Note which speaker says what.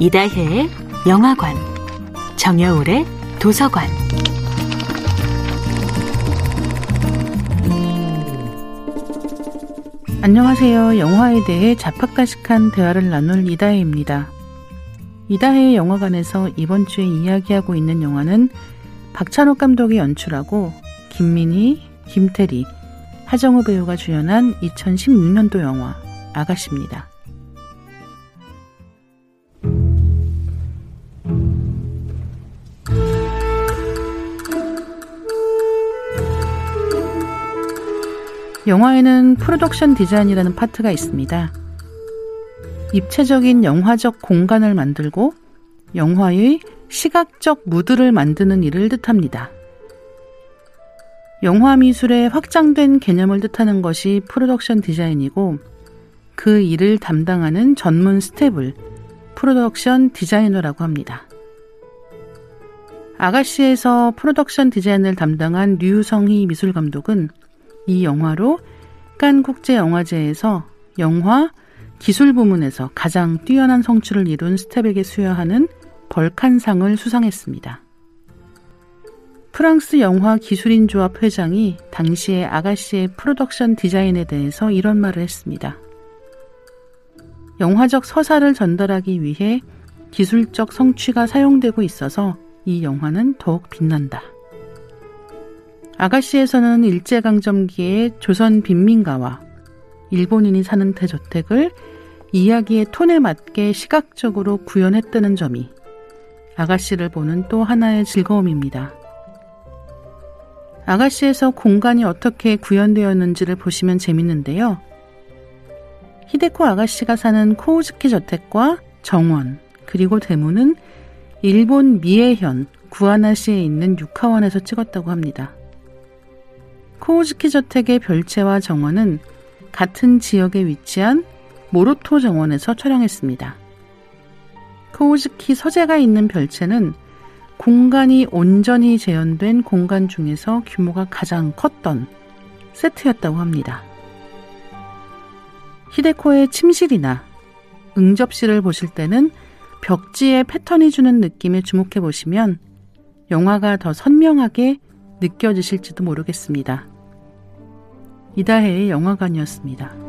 Speaker 1: 이다혜의 영화관, 정여울의 도서관.
Speaker 2: 안녕하세요. 영화에 대해 자팍다식한 대화를 나눌 이다혜입니다. 이다혜의 영화관에서 이번 주에 이야기하고 있는 영화는 박찬욱 감독이 연출하고 김민희, 김태리, 하정우 배우가 주연한 2016년도 영화 아가씨입니다. 영화에는 프로덕션 디자인이라는 파트가 있습니다. 입체적인 영화적 공간을 만들고 영화의 시각적 무드를 만드는 일을 뜻합니다. 영화 미술의 확장된 개념을 뜻하는 것이 프로덕션 디자인이고 그 일을 담당하는 전문 스텝을 프로덕션 디자이너라고 합니다. 아가씨에서 프로덕션 디자인을 담당한 류성희 미술 감독은 이 영화로 칸 국제영화제에서 영화 기술 부문에서 가장 뛰어난 성취를 이룬 스텝에게 수여하는 벌칸상을 수상했습니다. 프랑스 영화 기술인 조합 회장이 당시의 아가씨의 프로덕션 디자인에 대해서 이런 말을 했습니다. 영화적 서사를 전달하기 위해 기술적 성취가 사용되고 있어서 이 영화는 더욱 빛난다. 아가씨에서는 일제강점기의 조선 빈민가와 일본인이 사는 대저택을 이야기의 톤에 맞게 시각적으로 구현했다는 점이 아가씨를 보는 또 하나의 즐거움입니다. 아가씨에서 공간이 어떻게 구현되었는지를 보시면 재밌는데요. 히데코 아가씨가 사는 코우즈키 저택과 정원, 그리고 대문은 일본 미에현 구아나시에 있는 육하원에서 찍었다고 합니다. 코우즈키 저택의 별채와 정원은 같은 지역에 위치한 모로토 정원에서 촬영했습니다. 코우즈키 서재가 있는 별채는 공간이 온전히 재현된 공간 중에서 규모가 가장 컸던 세트였다고 합니다. 히데코의 침실이나 응접실을 보실 때는 벽지에 패턴이 주는 느낌에 주목해 보시면 영화가 더 선명하게 느껴지실지도 모르겠습니다. 이다혜의 영화관이었습니다.